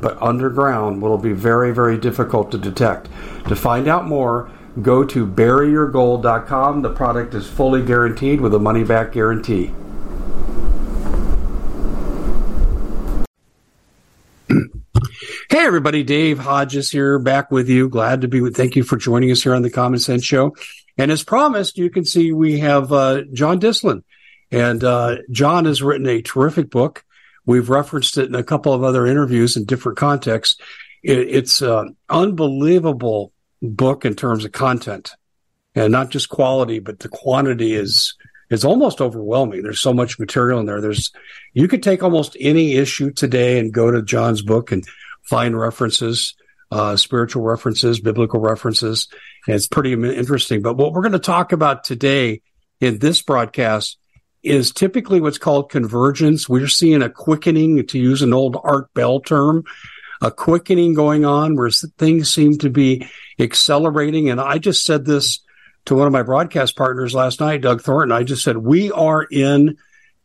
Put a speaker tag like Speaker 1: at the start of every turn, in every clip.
Speaker 1: but underground will be very, very difficult to detect. To find out more, go to buryyourgold.com. The product is fully guaranteed with a money back guarantee. Hey everybody, Dave Hodges here, back with you. Glad to be with. Thank you for joining us here on the Common Sense Show. And as promised, you can see we have uh, John Dyslin, and uh, John has written a terrific book We've referenced it in a couple of other interviews in different contexts. It, it's an unbelievable book in terms of content and not just quality, but the quantity is is almost overwhelming. There's so much material in there. There's you could take almost any issue today and go to John's book and find references, uh, spiritual references, biblical references. And it's pretty interesting. But what we're going to talk about today in this broadcast is typically what's called convergence. We're seeing a quickening, to use an old Art Bell term, a quickening going on where things seem to be accelerating. And I just said this to one of my broadcast partners last night, Doug Thornton. I just said, we are in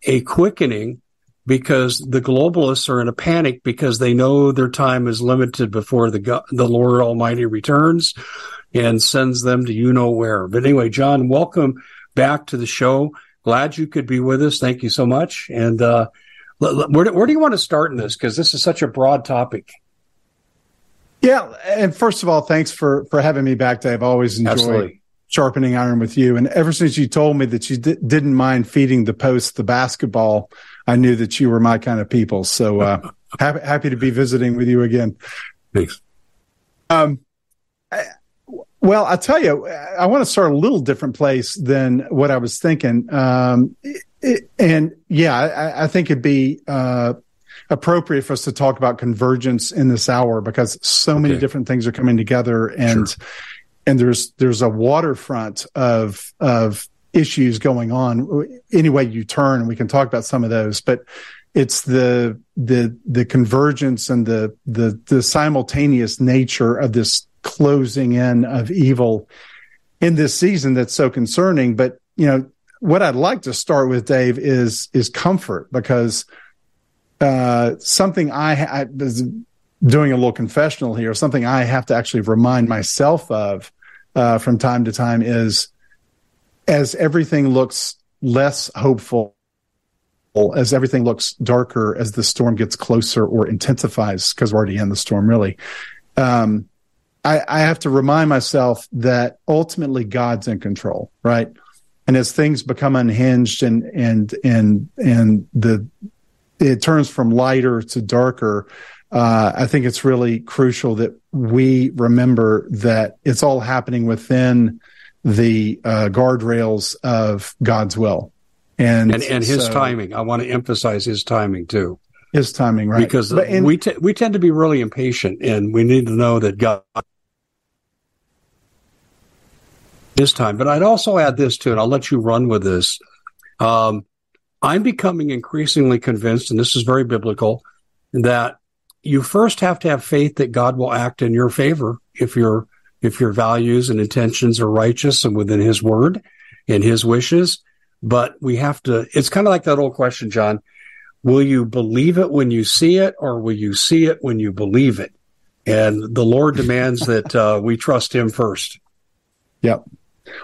Speaker 1: a quickening because the globalists are in a panic because they know their time is limited before the God, the Lord Almighty returns and sends them to you know where. But anyway, John, welcome back to the show glad you could be with us. Thank you so much. And uh, where, do, where do you want to start in this? Because this is such a broad topic.
Speaker 2: Yeah, and first of all, thanks for for having me back, Dave. I've always enjoyed Absolutely. sharpening iron with you. And ever since you told me that you di- didn't mind feeding the post the basketball, I knew that you were my kind of people. So uh, happy happy to be visiting with you again.
Speaker 1: Thanks.
Speaker 2: Um, well, I'll tell you, I want to start a little different place than what I was thinking. Um, it, and yeah, I, I, think it'd be uh, appropriate for us to talk about convergence in this hour because so many different things are coming together, and sure. and there's there's a waterfront of of issues going on any way you turn, and we can talk about some of those, but it's the the the convergence and the the the simultaneous nature of this closing in of evil in this season that's so concerning. But, you know, what I'd like to start with, Dave, is is comfort because uh, something I, I was doing a little confessional here, something I have to actually remind myself of uh, from time to time is as everything looks less hopeful, as everything looks darker as the storm gets closer or intensifies, because we're already in the storm, really. Um, I, I have to remind myself that ultimately God's in control, right? And as things become unhinged and and and and the it turns from lighter to darker, uh, I think it's really crucial that we remember that it's all happening within the uh, guardrails of God's will,
Speaker 1: and and, and His so, timing. I want to emphasize His timing too.
Speaker 2: His timing, right?
Speaker 1: Because but, and, we t- we tend to be really impatient, and we need to know that God this time. But I'd also add this to it. I'll let you run with this. Um, I'm becoming increasingly convinced, and this is very biblical, that you first have to have faith that God will act in your favor if your if your values and intentions are righteous and within His word and His wishes. But we have to. It's kind of like that old question, John. Will you believe it when you see it, or will you see it when you believe it? And the Lord demands that uh, we trust Him first.
Speaker 2: Yep.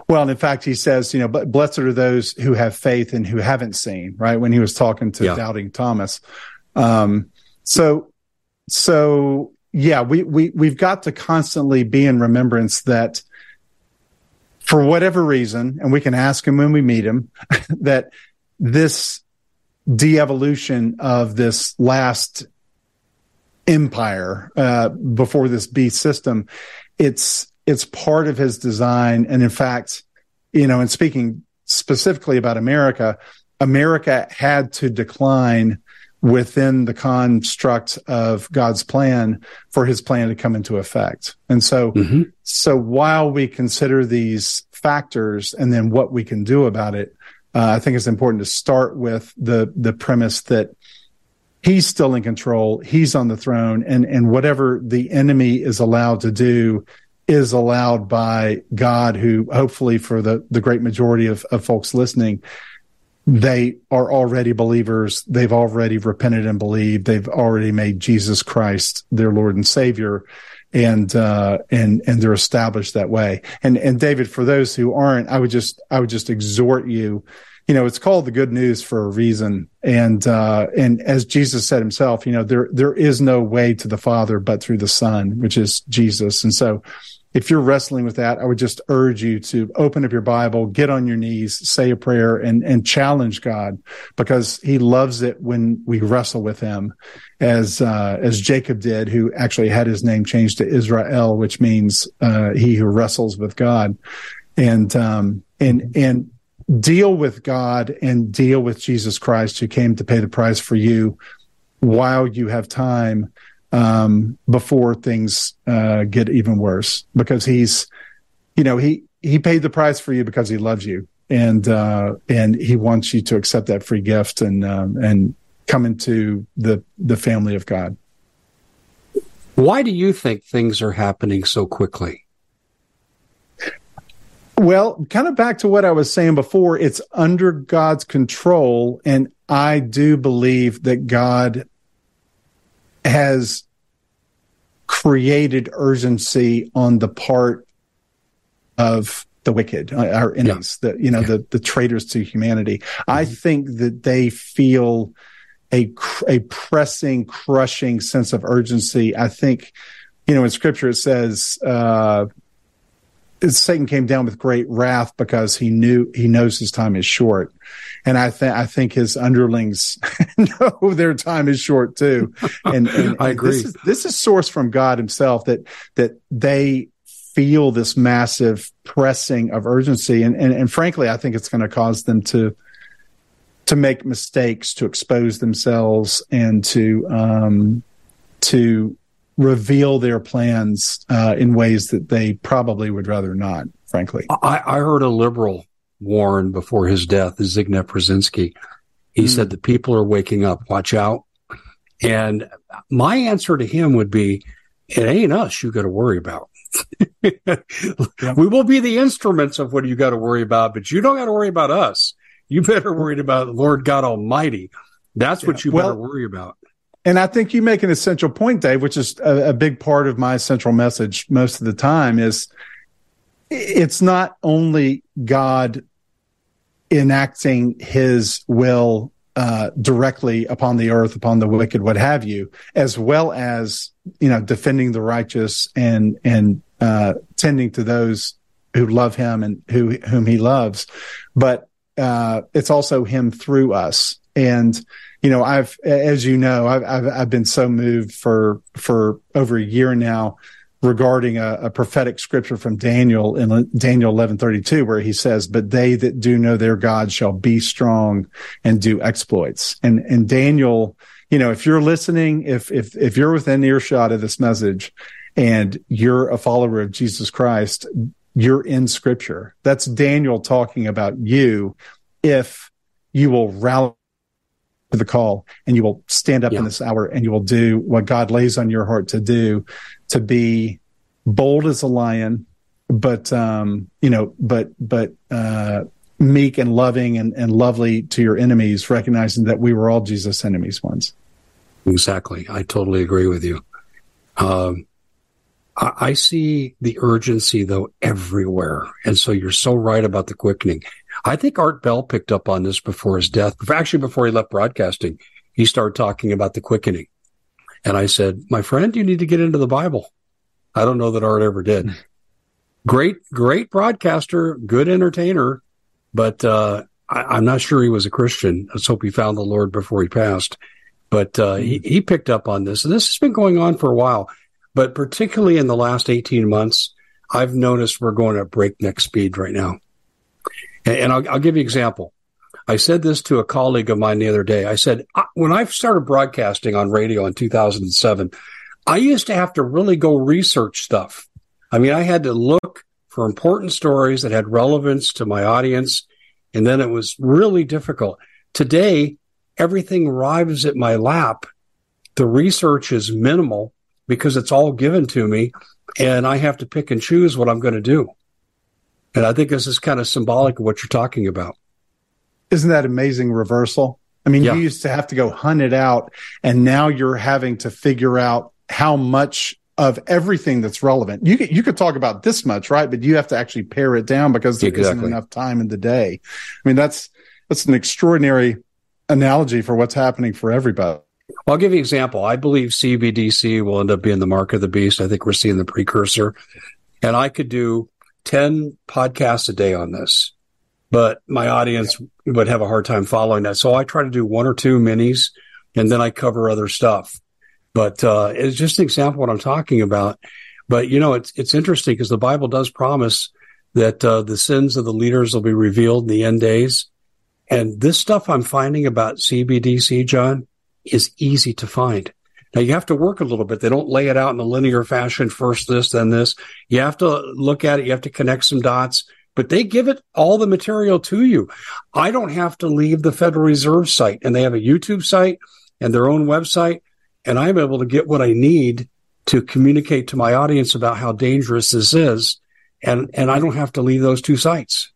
Speaker 2: Well, and in fact, he says, you know, but blessed are those who have faith and who haven't seen, right? When he was talking to yeah. doubting Thomas. Um, so, so yeah, we, we, we've got to constantly be in remembrance that for whatever reason, and we can ask him when we meet him, that this, de-evolution of this last empire uh, before this beast system. It's it's part of his design, and in fact, you know, and speaking specifically about America, America had to decline within the construct of God's plan for his plan to come into effect. And so, mm-hmm. so while we consider these factors and then what we can do about it, uh, I think it's important to start with the, the premise that he's still in control. He's on the throne and, and whatever the enemy is allowed to do is allowed by God, who hopefully for the, the great majority of, of folks listening, they are already believers. They've already repented and believed. They've already made Jesus Christ their Lord and Savior. And, uh, and, and they're established that way. And, and David, for those who aren't, I would just, I would just exhort you, you know, it's called the good news for a reason. And, uh, and as Jesus said himself, you know, there, there is no way to the Father but through the Son, which is Jesus. And so if you're wrestling with that, I would just urge you to open up your Bible, get on your knees, say a prayer and, and challenge God because he loves it when we wrestle with him as, uh, as Jacob did, who actually had his name changed to Israel, which means, uh, he who wrestles with God. And, um, and, and deal with God and deal with Jesus Christ who came to pay the price for you while you have time um, before things uh, get even worse because he's, you know, he he paid the price for you because he loves you and uh, and he wants you to accept that free gift and um, and come into the the family of God.
Speaker 1: Why do you think things are happening so quickly?
Speaker 2: Well, kind of back to what I was saying before, it's under God's control. And I do believe that God has created urgency on the part of the wicked, uh, our enemies, yeah. the you know yeah. the the traitors to humanity. Mm-hmm. I think that they feel a a pressing, crushing sense of urgency. I think, you know, in Scripture it says. Uh, Satan came down with great wrath because he knew he knows his time is short, and I think I think his underlings know their time is short too. And, and
Speaker 1: I agree.
Speaker 2: This is, this is sourced from God Himself that that they feel this massive pressing of urgency, and and, and frankly, I think it's going to cause them to to make mistakes, to expose themselves, and to um, to reveal their plans uh, in ways that they probably would rather not, frankly.
Speaker 1: I, I heard a liberal warn before his death, Zygmunt Brzezinski. He mm. said the people are waking up. Watch out. And my answer to him would be, it ain't us you got to worry about. We will be the instruments of what you got to worry about, but you don't got to worry about us. You better worry about Lord God Almighty. That's what you well, better worry about.
Speaker 2: And I think you make an essential point, Dave, which is a, a big part of my central message most of the time is it's not only God enacting his will uh, directly upon the earth, upon the wicked, what have you, as well as you know defending the righteous and and uh, tending to those who love him and who whom he loves, but uh, it's also him through us. And you know, I've, as you know, I've, I've, I've been so moved for, for over a year now regarding a, a, prophetic scripture from Daniel in Daniel 11:32 where he says but they that do know their God shall be strong and do exploits. And and Daniel you know if you're listening if if if you're within earshot of this message and you're a follower of Jesus Christ you're in scripture. That's Daniel talking about you if you will rally to the call and you will stand up yeah. in this hour and you will do what God lays on your heart to do to be bold as a lion, but, um, you know, but, but, uh, meek and loving and, and lovely to your enemies, recognizing that we were all Jesus' enemies once.
Speaker 1: Exactly. I totally agree with you. Um, I, I see the urgency though everywhere. And so you're so right about the quickening. I think Art Bell picked up on this before his death. Actually, before he left broadcasting, he started talking about the quickening. And I said, my friend, you need to get into the Bible. I don't know that Art ever did. Hmm. Great, great broadcaster, good entertainer, but uh, I, am not sure he was a Christian. Let's hope he found the Lord before he passed. But uh, he, he picked up on this, and this has been going on for a while. But particularly in the last 18 months, I've noticed we're going at breakneck speed right now. And, I'll, I'll give you an example. I said this to a colleague of mine the other day. I said, when I started broadcasting on radio in 2007, I used to have to really go research stuff. I mean, I had to look for important stories that had relevance to my audience. And then it was really difficult. Today, everything arrives at my lap. The research is minimal because it's all given to me and I have to pick and choose what I'm going to do. And I think this is kind of symbolic of what you're talking about.
Speaker 2: Isn't that amazing reversal? I mean, yeah. you used to have to go hunt it out, and now you're having to figure out how much of everything that's relevant. You could, you could talk about this much, right? But you have to actually pare it down because there exactly. not enough time in the day. I mean, that's that's an extraordinary analogy for what's happening for everybody.
Speaker 1: Well, I'll give you an example. I believe CBDC will end up being the mark of the beast. I think we're seeing the precursor. And I could do 10 podcasts a day on this but my audience yeah. would have a hard time following that. So I try to do one or two minis and then I cover other stuff. But uh, it's just an example what I'm talking about. But you know, it's it's interesting because the Bible does promise that uh, the sins of the leaders will be revealed in the end days. And this stuff I'm finding about CBDC, John, is easy to find. Now you have to work a little bit. They don't lay it out in a linear fashion, first this, then this. You have to look at it. You have to connect some dots but they give it all the material to you. I don't have to leave the Federal Reserve site and they have a YouTube site and their own website and I'm able to get what I need to communicate to my audience about how dangerous this is. And, and I don't have to leave those two sites.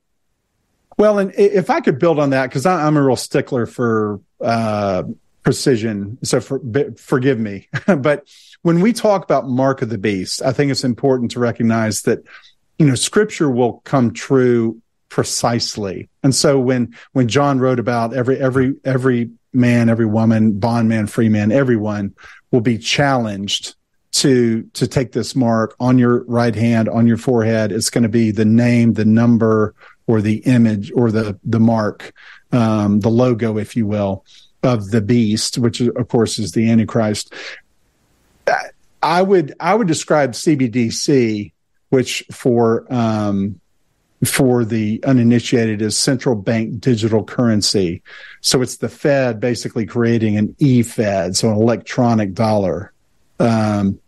Speaker 2: Well, and if I could build on that, because I'm a real stickler for uh, precision, so for, forgive me. but when we talk about mark of the beast, I think it's important to recognize that you know, scripture will come true precisely. And so when, when John wrote about every, every, every man, every woman, bondman, free man, everyone will be challenged to, to take this mark on your right hand, on your forehead. It's going to be the name, the number, or the image, or the, the mark, um, the logo, if you will, of the beast, which of course is the Antichrist. I would, I would describe CBDC which for um, for the uninitiated is central bank digital currency. So it's the Fed basically creating an e-Fed, so an electronic dollar. Um,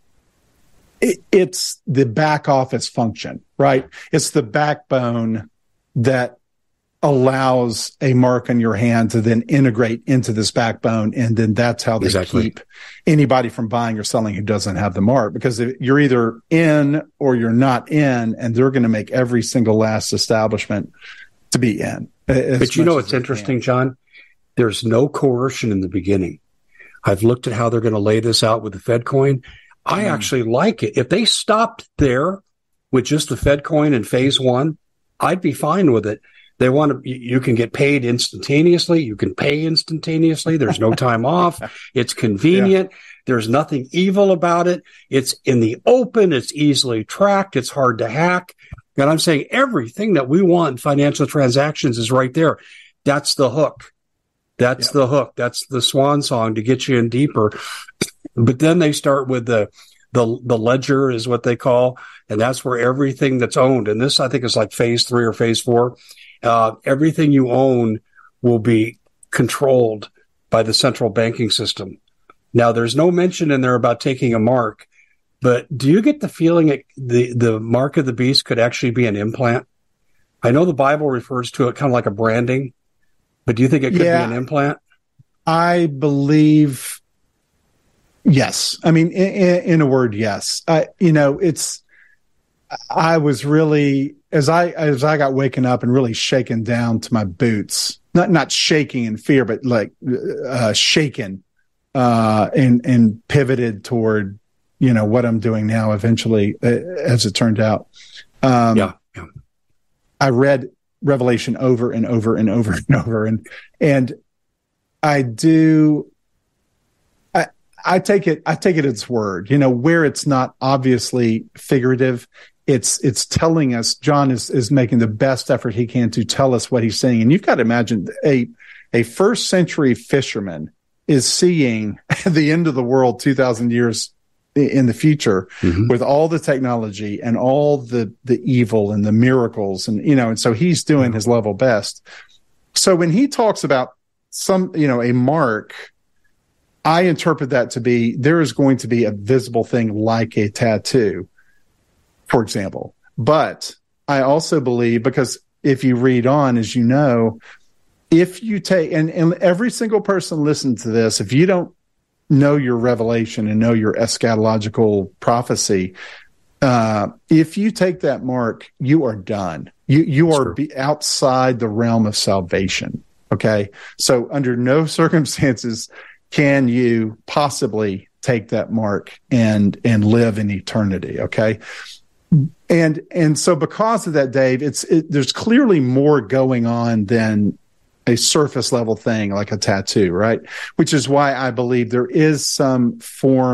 Speaker 2: it, it's the back office function, right? It's the backbone that allows a mark on your hand to then integrate into this backbone. And then that's how they exactly. keep anybody from buying or selling who doesn't have the mark because you're either in or you're not in and they're going to make every single last establishment to be in.
Speaker 1: But you know, it's interesting, John. There's no coercion in the beginning. I've looked at how they're going to lay this out with the Fed coin. I mm. actually like it. If they stopped there with just the Fed coin in phase one, I'd be fine with it they want to, you can get paid instantaneously. You can pay instantaneously. There's no time off. It's convenient. Yeah. There's nothing evil about it. It's in the open. It's easily tracked. It's hard to hack. And I'm saying everything that we want in financial transactions is right there. That's the hook. That's the hook. That's the swan song to get you in deeper. But then they start with the, the, the ledger is what they call, and that's where everything that's owned. And this, I think, is like phase three or phase four uh, everything you own will be controlled by the central banking system. Now, there's no mention in there about taking a mark, but do you get the feeling it, the the mark of the beast could actually be an implant? I know the Bible refers to it kind of like a branding, but do you think it could yeah, be an implant?
Speaker 2: I believe yes. I mean, in, in a word, yes. I, you know, it's. I was really as I as I got waken up and really shaken down to my boots, not not shaking in fear, but like uh, shaken, uh, and and pivoted toward you know what I'm doing now. Eventually, uh, as it turned out, um, yeah, yeah. I read Revelation over and over and over and over, and and I do. I I take it I take it its word. You know where it's not obviously figurative it's it's telling us John is is making the best effort he can to tell us what he's saying. And you've got to imagine a a first century fisherman is seeing the end of the world 2000 years in the future mm-hmm. with all the technology and all the the evil and the miracles and you know and so he's doing mm-hmm. his level best so when he talks about some you know a mark i interpret that to be there is going to be a visible thing like a tattoo for example but i also believe because if you read on as you know if you take and, and every single person listen to this if you don't know your revelation and know your eschatological prophecy, uh, if you take that mark, you are done. You you are be outside the realm of salvation. Okay, so under no circumstances can you possibly take that mark and and live in eternity. Okay, and and so because of that, Dave, it's it, there's clearly more going on than a surface level thing like a tattoo, right? Which is why I believe there is some form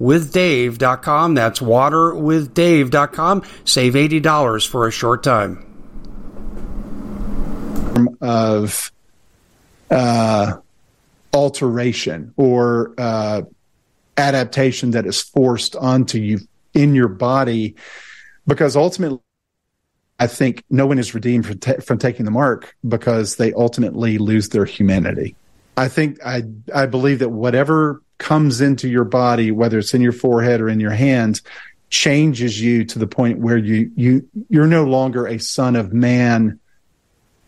Speaker 1: waterwithdave.com. That's waterwithdave.com. Save $80 for a short time.
Speaker 2: Of uh, alteration or uh, adaptation that is forced onto you in your body, because ultimately, I think no one is redeemed from, t- from taking the mark because they ultimately lose their humanity. I think I I believe that whatever comes into your body, whether it's in your forehead or in your hands, changes you to the point where you you you're no longer a son of man,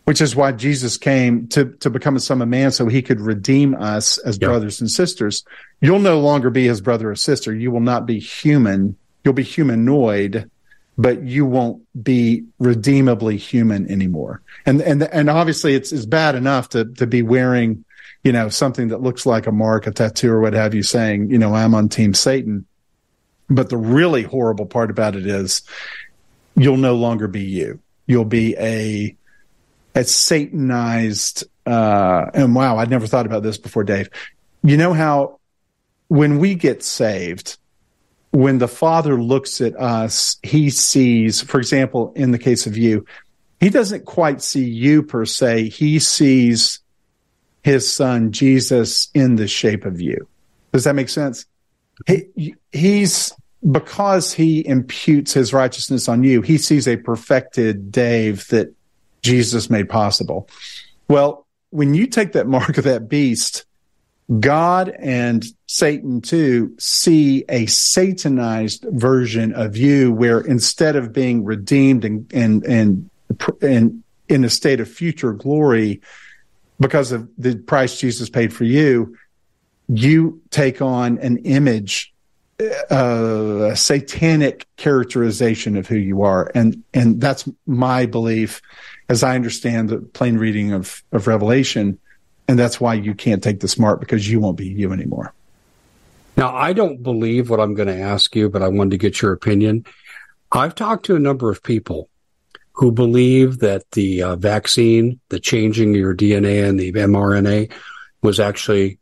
Speaker 2: which is why Jesus came to to become a son of man so he could redeem us as yep. brothers and sisters. You'll no longer be his brother or sister. You will not be human. You'll be humanoid, but you won't be redeemably human anymore. And and and obviously it's it's bad enough to to be wearing you know, something that looks like a mark, a tattoo or what have you saying, you know, I'm on team Satan. But the really horrible part about it is you'll no longer be you. You'll be a, a Satanized, uh, and wow, I'd never thought about this before, Dave. You know how when we get saved, when the father looks at us, he sees, for example, in the case of you, he doesn't quite see you per se. He sees his son Jesus in the shape of you. Does that make sense? He, he's because he imputes his righteousness on you, he sees a perfected Dave that Jesus made possible. Well, when you take that mark of that beast, God and Satan too see a satanized version of you where instead of being redeemed and, and, and, and in a state of future glory because of the price Jesus paid for you, you take on an image uh, a satanic characterization of who you are, and and that's my belief, as I understand the plain reading of of Revelation, and that's why you can't take the smart because you won't be you anymore.
Speaker 1: Now, I don't believe what I'm going to ask you, but I wanted to get your opinion. I've talked to a number of people who believe that the uh, vaccine, the changing your DNA and the mRNA, was actually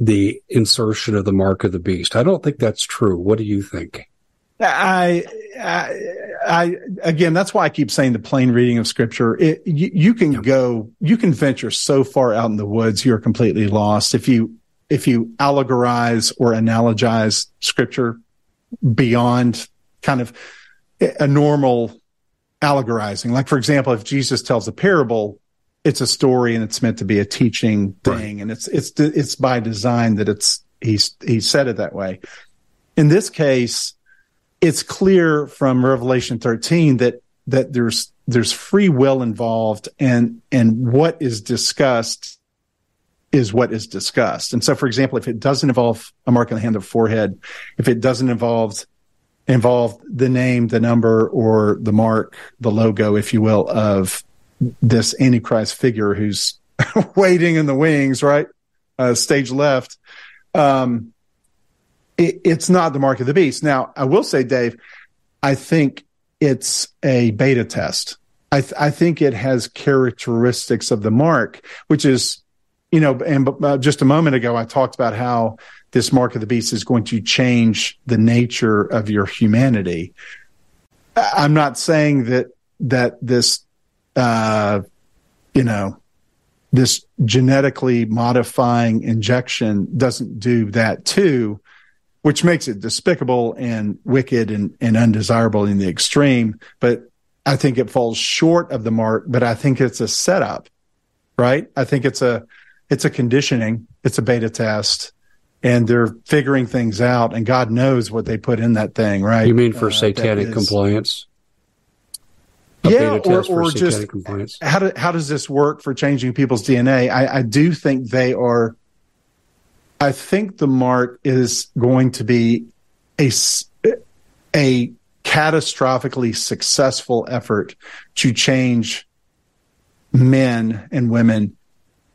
Speaker 1: the insertion of the mark of the beast. I don't think that's true. What do you think?
Speaker 2: I, I, I, again, that's why I keep saying the plain reading of scripture. It, you, you, can yeah. go, you can venture so far out in the woods, you're completely lost. If you, if you allegorize or analogize scripture beyond kind of a normal allegorizing, like for example, if Jesus tells a parable, it's a story and it's meant to be a teaching thing, right. and it's it's it's by design that it's he's he said it that way. In this case, it's clear from Revelation 13 that that there's there's free will involved, and and what is discussed is what is discussed. And so, for example, if it doesn't involve a mark on the hand or forehead, if it doesn't involve involve the name, the number, or the mark, the logo, if you will, of this Antichrist figure who's waiting in the wings, right? Uh, stage left. Um, it, it's not the mark of the beast. Now, I will say, Dave, I think it's a beta test. I, th- I think it has characteristics of the mark, which is, you know, and uh, just a moment ago, I talked about how this mark of the beast is going to change the nature of your humanity. I'm not saying that that this uh, you know, this genetically modifying injection doesn't do that too, which makes it despicable and wicked and, and undesirable in the extreme. But I think it falls short of the mark, but I think it's a setup, right? I think it's a, it's a conditioning. It's a beta test and they're figuring things out and God knows what they put in that thing, right?
Speaker 1: You mean for uh, satanic compliance?
Speaker 2: yeah, or, or just how do, how does this work for changing people's DNA? I, I do think they are. I think the mark is going to be a a catastrophically successful effort to change men and women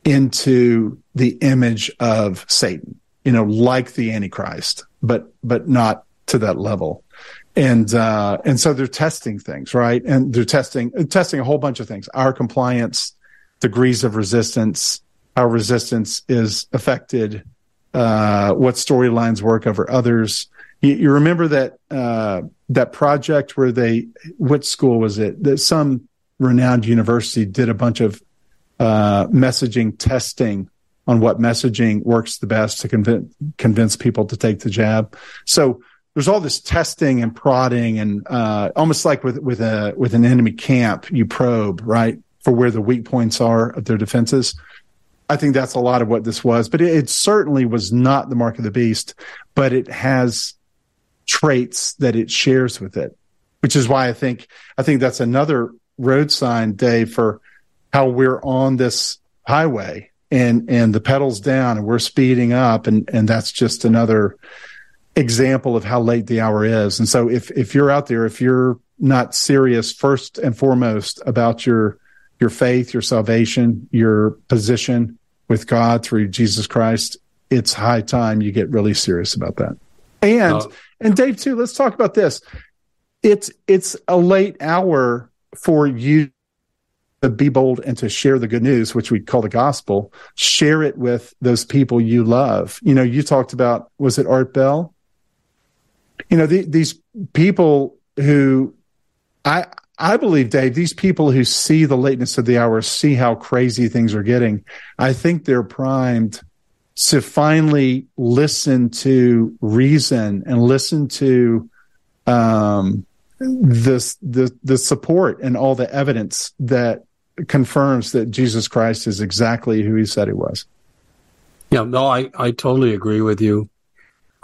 Speaker 2: into the image of Satan. You know, like the Antichrist, but but not to that level and uh, and so they're testing things, right? And they're testing testing a whole bunch of things: our compliance, degrees of resistance, how resistance is affected, uh, what storylines work over others. You, you remember that uh, that project where they, what school was it? That some renowned university did a bunch of uh, messaging testing on what messaging works the best to convince convince people to take the jab. So there's all this testing and prodding and uh, almost like with with a with an enemy camp, you probe right for where the weak points are of their defenses. I think that's a lot of what this was, but it, it certainly was not the mark of the beast, but it has traits that it shares with it, which is why I think I think that's another road sign, Dave, for how we're on this highway and and the pedals down and we're speeding up and and that's just another example of how late the hour is. And so if if you're out there, if you're not serious first and foremost about your your faith, your salvation, your position with God through Jesus Christ, it's high time you get really serious about that. And uh, and Dave too, let's talk about this. It's it's a late hour for you be bold and to share the good news, which we call the gospel. Share it with those people you love. You know, you talked about was it Art Bell? you know, the, these people who I I believe, Dave, these people who see the lateness of the hour, see how crazy things are getting. I think they're primed to finally listen to reason and listen to um, the, the the support and all the evidence that confirms that Jesus Christ is exactly who he said he was.
Speaker 1: Yeah, no, I, I totally agree with you.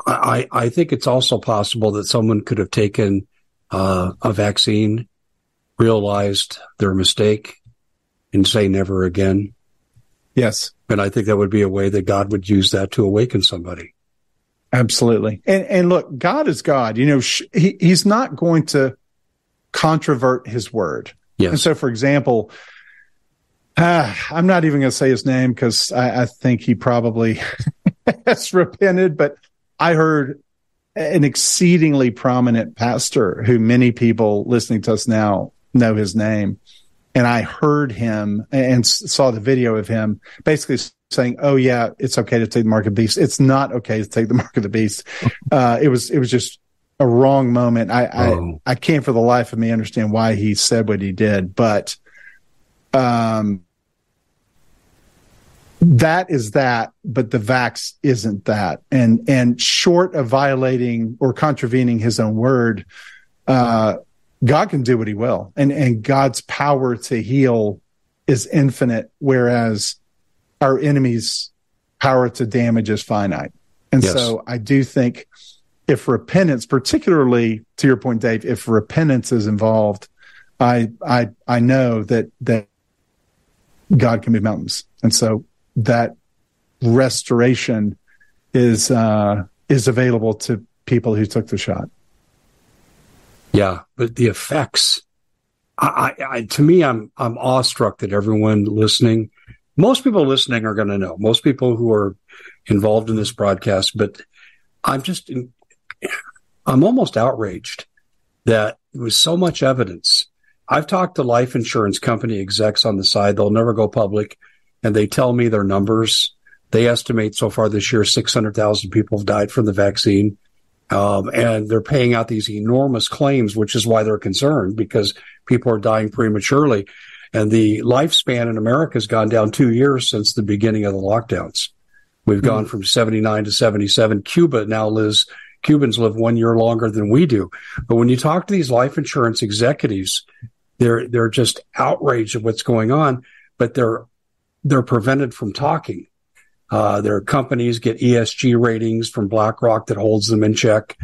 Speaker 1: I, I think it's also possible that someone could have taken uh, a vaccine, realized their mistake, and say never again.
Speaker 2: Yes.
Speaker 1: And I think that would be a way that God would use that to awaken somebody.
Speaker 2: Absolutely. And, and look, God is God. You know, sh- he, he's not going to controvert his word.
Speaker 1: Yes.
Speaker 2: And so, for example, uh, I'm not even going to say his name because I, I think he probably has repented, but I heard an exceedingly prominent pastor who many people listening to us now know his name. And I heard him and saw the video of him basically saying, "Oh yeah, it's okay to take the mark of the beast. It's not okay to take the mark of the beast." Uh, it was it was just a wrong moment. I, oh. I I can't for the life of me understand why he said what he did, but um, that is that, but the vax isn't that. And and short of violating or contravening his own word, uh, God can do what he will. And and God's power to heal is infinite, whereas our enemy's power to damage is finite. And yes. so I do think if repentance, particularly to your point, Dave, if repentance is involved, I I I know that that God can move mountains. And so that restoration is uh, is available to people who took the shot.
Speaker 1: Yeah, but the effects, I, I, to me, I'm I'm awestruck that everyone listening, most people listening are going to know. Most people who are involved in this broadcast, but I'm just, I'm almost outraged that there was so much evidence. I've talked to life insurance company execs on the side; they'll never go public and they tell me their numbers. They estimate so far this year 600,000 people have died from the vaccine. Um, and they're paying out these enormous claims, which is why they're concerned because people are dying prematurely. And the lifespan in America has gone down two years since the beginning of the lockdowns. We've mm-hmm. gone from 79 to 77. Cuba now lives, Cubans live one year longer than we do. But when you talk to these life insurance executives, they're, they're just outraged at what's going on, but they're they're prevented from talking. Uh, their companies get ESG ratings from BlackRock that holds them in check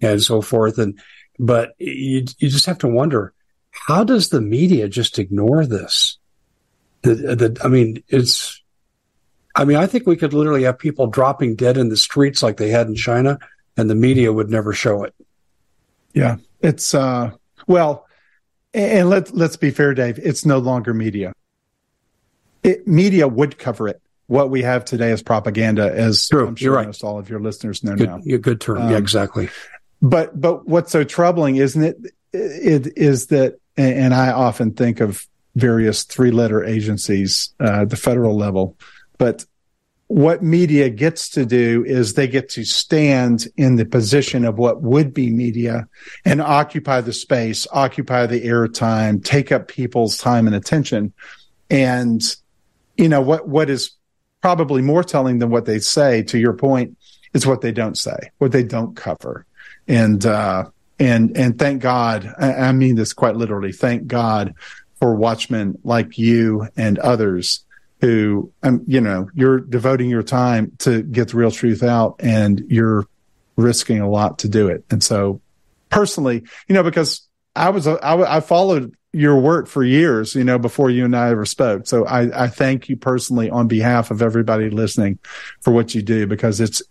Speaker 1: and so forth. And, but you, you just have to wonder, how does the media just ignore this? The, the, I mean, it's, I mean, I think we could literally have people dropping dead in the streets like they had in China and the media would never show it.
Speaker 2: Yeah. It's, uh, well, and let, let's be fair, Dave. It's no longer media it, media would cover it. What we have today is propaganda, as
Speaker 1: True. I'm sure right.
Speaker 2: all of your listeners know
Speaker 1: good,
Speaker 2: now.
Speaker 1: Yeah, good term. Um, yeah, exactly.
Speaker 2: But but what's so troubling, isn't it? It is that, and I often think of various three-letter agencies, uh, the federal level, but what media gets to do is they get to stand in the position of what would be media and occupy the space, occupy the airtime, take up people's time and attention. And you know what what is probably more telling than what they say to your point is what they don't say what they don't cover. And uh and and thank god I, I mean this quite literally thank god for watchmen like you and others who um, you know you're devoting your time to get the real truth out and you're risking a lot to do it. And so personally you know because i was I, I followed your work for years, you know, before you and I ever spoke. So I, I thank you personally on behalf of everybody listening for what you do because it's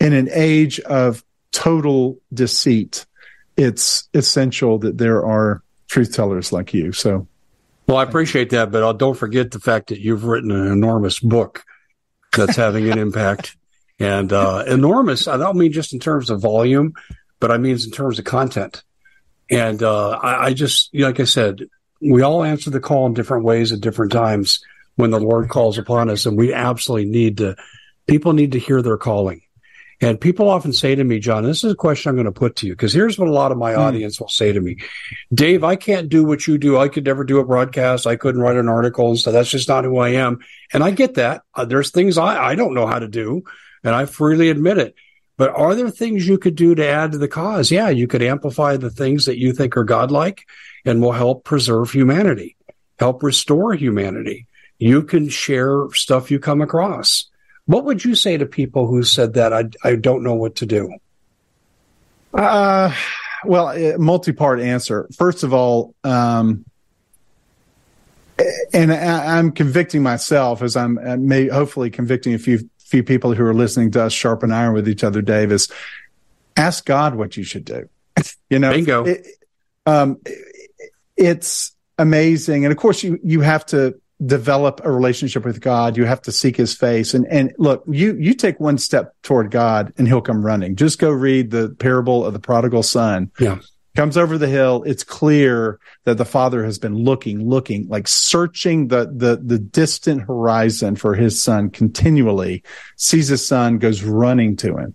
Speaker 2: in an age of total deceit. It's essential that there are truth tellers like you. So,
Speaker 1: well, I appreciate that, but i don't forget the fact that you've written an enormous book that's having an impact and uh, enormous. I don't mean just in terms of volume, but I mean in terms of content. And uh, I, I just, like I said, we all answer the call in different ways at different times when the Lord calls upon us, and we absolutely need to. People need to hear their calling, And people often say to me, John, this is a question I'm going to put to you because here's what a lot of my mm. audience will say to me. Dave, I can't do what you do. I could never do a broadcast. I couldn't write an article. And so that's just not who I am. And I get that. Uh, there's things I, I don't know how to do and I freely admit it. But are there things you could do to add to the cause? Yeah, you could amplify the things that you think are godlike and will help preserve humanity, help restore humanity. You can share stuff you come across. What would you say to people who said that I, I don't know what to do?
Speaker 2: Uh, well, multi-part answer. First of all, um, and I, am convicting myself as I'm uh, may hopefully convicting a few few people who are listening to us sharpen iron with each other. Dave is ask God what you should do. you know,
Speaker 1: bingo.
Speaker 2: It, um, it's amazing, and of course you you have to develop a relationship with God. You have to seek his face. And, and look, you, you take one step toward God and he'll come running. Just go read the parable of the prodigal son.
Speaker 1: Yeah.
Speaker 2: Comes over the hill. It's clear that the father has been looking, looking, like searching the, the, the distant horizon for his son continually, sees his son, goes running to him.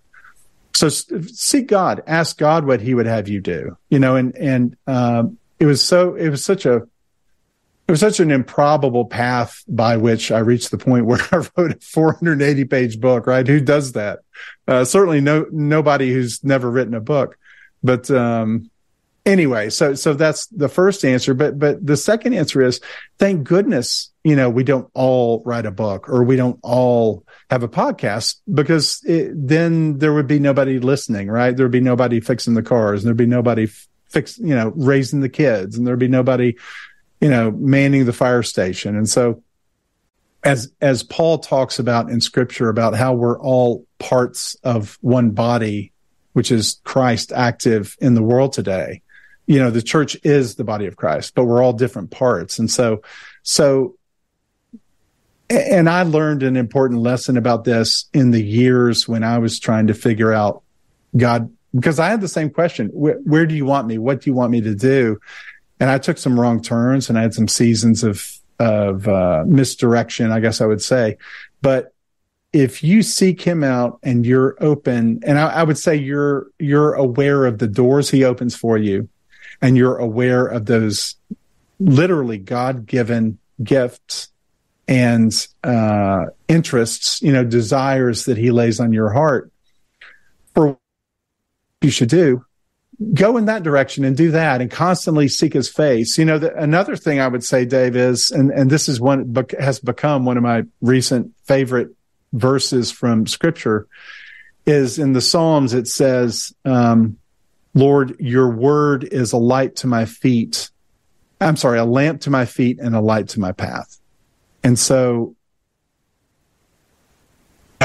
Speaker 2: So seek God, ask God what he would have you do, you know, and, and, um, it was so, it was such a, it was such an improbable path by which I reached the point where I wrote a 480 page book, right? Who does that? Uh, certainly no, nobody who's never written a book. But, um, anyway, so, so that's the first answer. But, but the second answer is thank goodness, you know, we don't all write a book or we don't all have a podcast because it, then there would be nobody listening, right? There'd be nobody fixing the cars and there'd be nobody fix, you know, raising the kids and there'd be nobody, you know, manning the fire station. And so as as Paul talks about in scripture about how we're all parts of one body, which is Christ active in the world today. You know, the church is the body of Christ, but we're all different parts. And so so and I learned an important lesson about this in the years when I was trying to figure out God because I had the same question. Where, where do you want me? What do you want me to do? and I took some wrong turns and I had some seasons of of uh, misdirection, I guess I would say. But if you seek him out and you're open, and I, I would say you're you're aware of the doors he opens for you, and you're aware of those literally God given gifts and uh, interests, you know, desires that he lays on your heart for you should do go in that direction and do that and constantly seek his face. You know, the, another thing I would say, Dave, is, and, and this is one has become one of my recent favorite verses from scripture is in the Psalms. It says, um, Lord, your word is a light to my feet. I'm sorry, a lamp to my feet and a light to my path. And so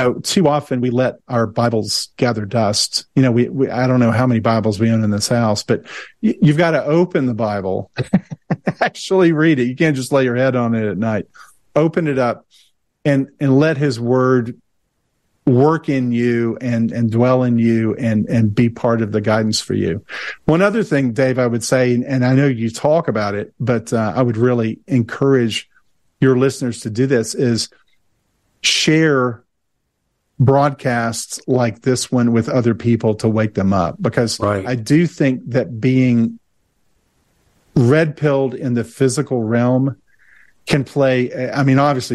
Speaker 2: know, too often we let our Bibles gather dust. You know, we, we I don't know how many Bibles we own in this house, but y- you've got to open the Bible, actually read it. You can't just lay your head on it at night. Open it up and and let His Word work in you and and dwell in you and and be part of the guidance for you. One other thing, Dave, I would say, and I know you talk about it, but uh, I would really encourage your listeners to do this: is share broadcasts like this one with other people to wake them up because right. I do think that being red pilled in the physical realm can play. I mean, obviously,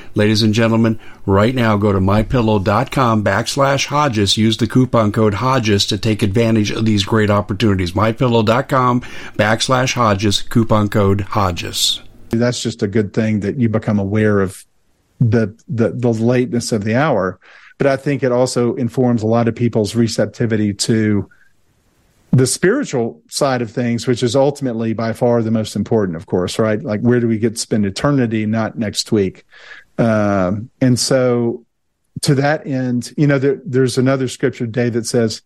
Speaker 1: Ladies and gentlemen, right now go to mypillow.com backslash Hodges. Use the coupon code Hodges to take advantage of these great opportunities. Mypillow.com backslash Hodges, coupon code Hodges.
Speaker 2: That's just a good thing that you become aware of the, the, the lateness of the hour. But I think it also informs a lot of people's receptivity to the spiritual side of things, which is ultimately by far the most important, of course, right? Like where do we get to spend eternity, not next week? Um, and so to that end, you know, there, there's another scripture today that says,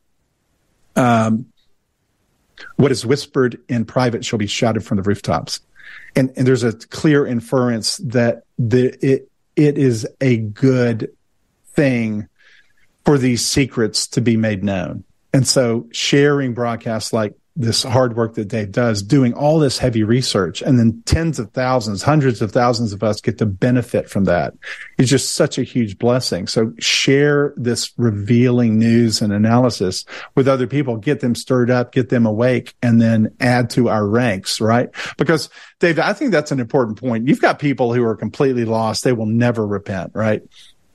Speaker 2: um, what is whispered in private shall be shouted from the rooftops. And, and there's a clear inference that the, it, it is a good thing for these secrets to be made known. And so sharing broadcasts like this hard work that Dave does, doing all this heavy research, and then tens of thousands, hundreds of thousands of us get to benefit from that. It's just such a huge blessing. So share this revealing news and analysis with other people, get them stirred up, get them awake, and then add to our ranks, right? Because Dave, I think that's an important point. You've got people who are completely lost. They will never repent, right?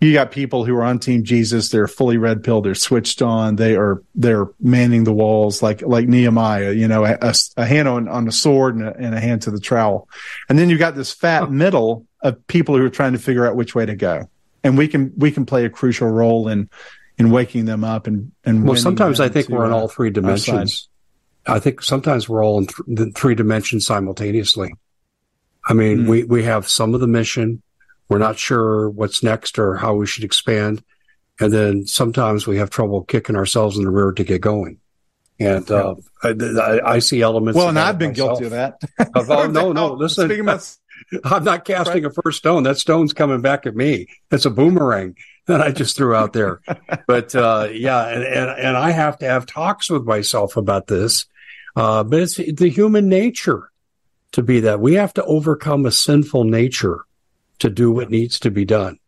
Speaker 2: You got people who are on team Jesus. They're fully red pill. They're switched on. They are, they're manning the walls like, like Nehemiah, you know, a, a hand on, on the sword and a, and a, hand to the trowel. And then you've got this fat middle of people who are trying to figure out which way to go. And we can, we can play a crucial role in, in waking them up and, and
Speaker 1: well, sometimes I think we're in all three dimensions. I think sometimes we're all in th- three dimensions simultaneously. I mean, mm. we, we have some of the mission we're not sure what's next or how we should expand. And then sometimes we have trouble kicking ourselves in the rear to get going. And uh, I, I, see elements.
Speaker 2: Well, and I've been myself. guilty of that.
Speaker 1: of, oh, no, no. Listen, about, I'm not casting a first stone. That stone's coming back at me. It's a boomerang that I just threw out there. but uh, yeah, and, and, and I have to have talks with myself about this. Uh, but it's the human nature to be that. We have to overcome a sinful nature to do what needs to be done.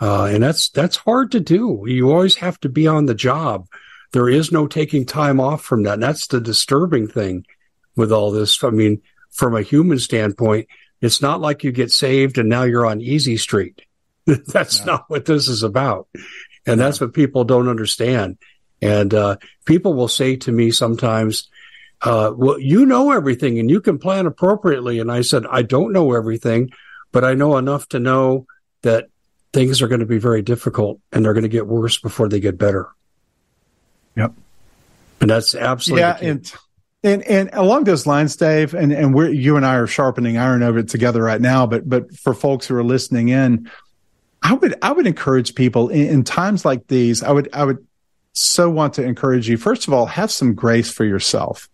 Speaker 1: Uh, and that's, that's hard to do. You always have to be on the job. There is no taking time off from that. And that's the disturbing thing with all this. I mean, from a human standpoint, it's not like you get saved and now you're on easy street. that's no. not what this is about. And that's what people don't understand. And, uh, people will say to me sometimes, uh, well, you know everything and you can plan appropriately. And I said, I don't know everything but I know enough to know that things are going to be very difficult and they're going to get worse before they get better.
Speaker 2: Yep.
Speaker 1: And that's absolutely
Speaker 2: yeah. And, and, and along those lines, Dave, and, and we're, you and I are sharpening iron over it together right now. But, but for folks who are listening in, I would, I would encourage people in, in times like these, I would, I would so want to encourage you. First of all, have some grace for yourself.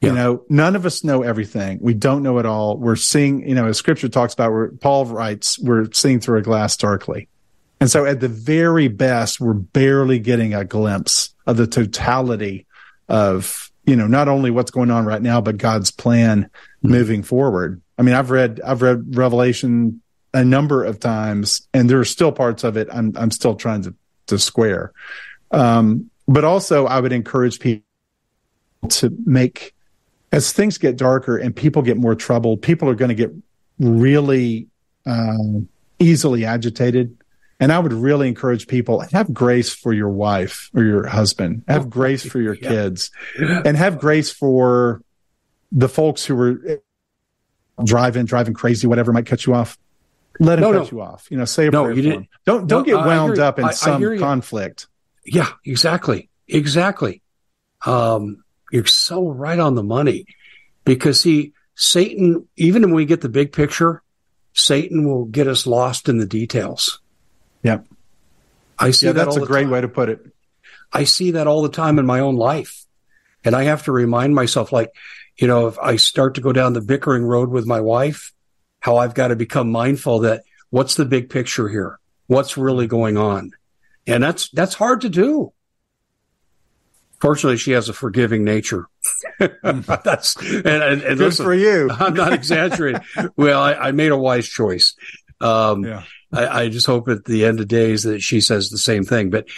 Speaker 2: Yeah. You know, none of us know everything. We don't know it all. We're seeing, you know, as scripture talks about, where Paul writes, we're seeing through a glass darkly. And so at the very best, we're barely getting a glimpse of the totality of, you know, not only what's going on right now, but God's plan mm-hmm. moving forward. I mean, I've read, I've read Revelation a number of times and there are still parts of it I'm, I'm still trying to, to square. Um, but also I would encourage people to make as things get darker and people get more troubled, people are going to get really uh, easily agitated. And I would really encourage people have grace for your wife or your husband, have grace for your yeah. kids, and have grace for the folks who are driving, driving crazy, whatever might cut you off. Let him no, cut no. you off. You know, say a no, prayer you didn't. Don't don't no, get wound up in I, some I conflict.
Speaker 1: Yeah, exactly, exactly. Um, you're so right on the money because see, Satan, even when we get the big picture, Satan will get us lost in the details.
Speaker 2: Yep.
Speaker 1: I see
Speaker 2: yeah,
Speaker 1: that
Speaker 2: that's a great
Speaker 1: time.
Speaker 2: way to put it.
Speaker 1: I see that all the time in my own life. And I have to remind myself, like, you know, if I start to go down the bickering road with my wife, how I've got to become mindful that what's the big picture here? What's really going on? And that's, that's hard to do. Fortunately, she has a forgiving nature. That's and, and, and
Speaker 2: good
Speaker 1: listen,
Speaker 2: for you.
Speaker 1: I'm not exaggerating. well, I, I, made a wise choice. Um, yeah. I, I, just hope at the end of days that she says the same thing. But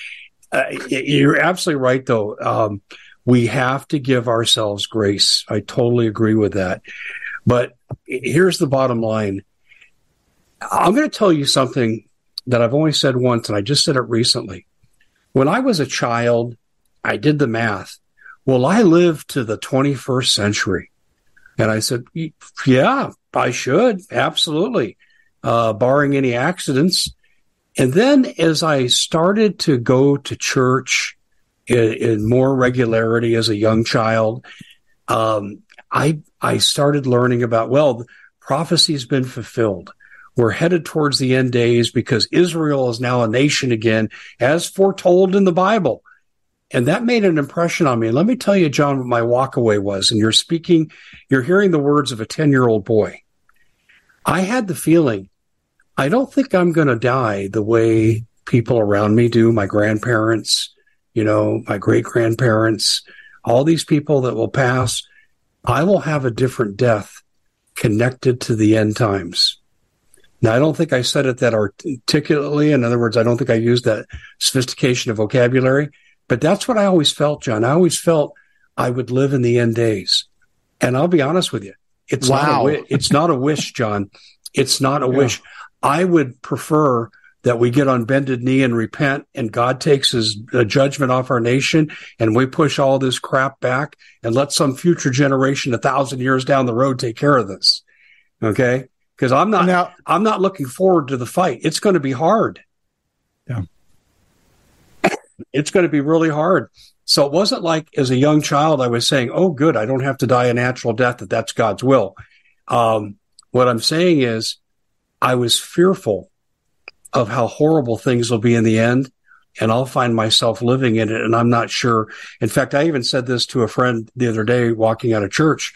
Speaker 1: uh, you're absolutely right, though. Um, we have to give ourselves grace. I totally agree with that. But here's the bottom line. I'm going to tell you something that I've only said once, and I just said it recently. When I was a child, I did the math. Well, I lived to the 21st century. And I said, yeah, I should. Absolutely. Uh, barring any accidents. And then as I started to go to church in, in more regularity as a young child, um, I, I started learning about, well, prophecy's been fulfilled. We're headed towards the end days because Israel is now a nation again, as foretold in the Bible. And that made an impression on me. let me tell you, John, what my walkaway was. And you're speaking, you're hearing the words of a 10 year old boy. I had the feeling I don't think I'm going to die the way people around me do, my grandparents, you know, my great grandparents, all these people that will pass. I will have a different death connected to the end times. Now, I don't think I said it that articulately. In other words, I don't think I used that sophistication of vocabulary, but that's what I always felt, John. I always felt I would live in the end days. And I'll be honest with you. It's wow. not a, it's not a wish, John. It's not a yeah. wish. I would prefer that we get on bended knee and repent and God takes his uh, judgment off our nation and we push all this crap back and let some future generation a thousand years down the road take care of this. Okay. Cause I'm not, now, I'm not looking forward to the fight. It's going to be hard.
Speaker 2: Yeah.
Speaker 1: It's going to be really hard. So it wasn't like as a young child, I was saying, Oh, good. I don't have to die a natural death, that that's God's will. Um, what I'm saying is I was fearful of how horrible things will be in the end. And I'll find myself living in it. And I'm not sure. In fact, I even said this to a friend the other day walking out of church.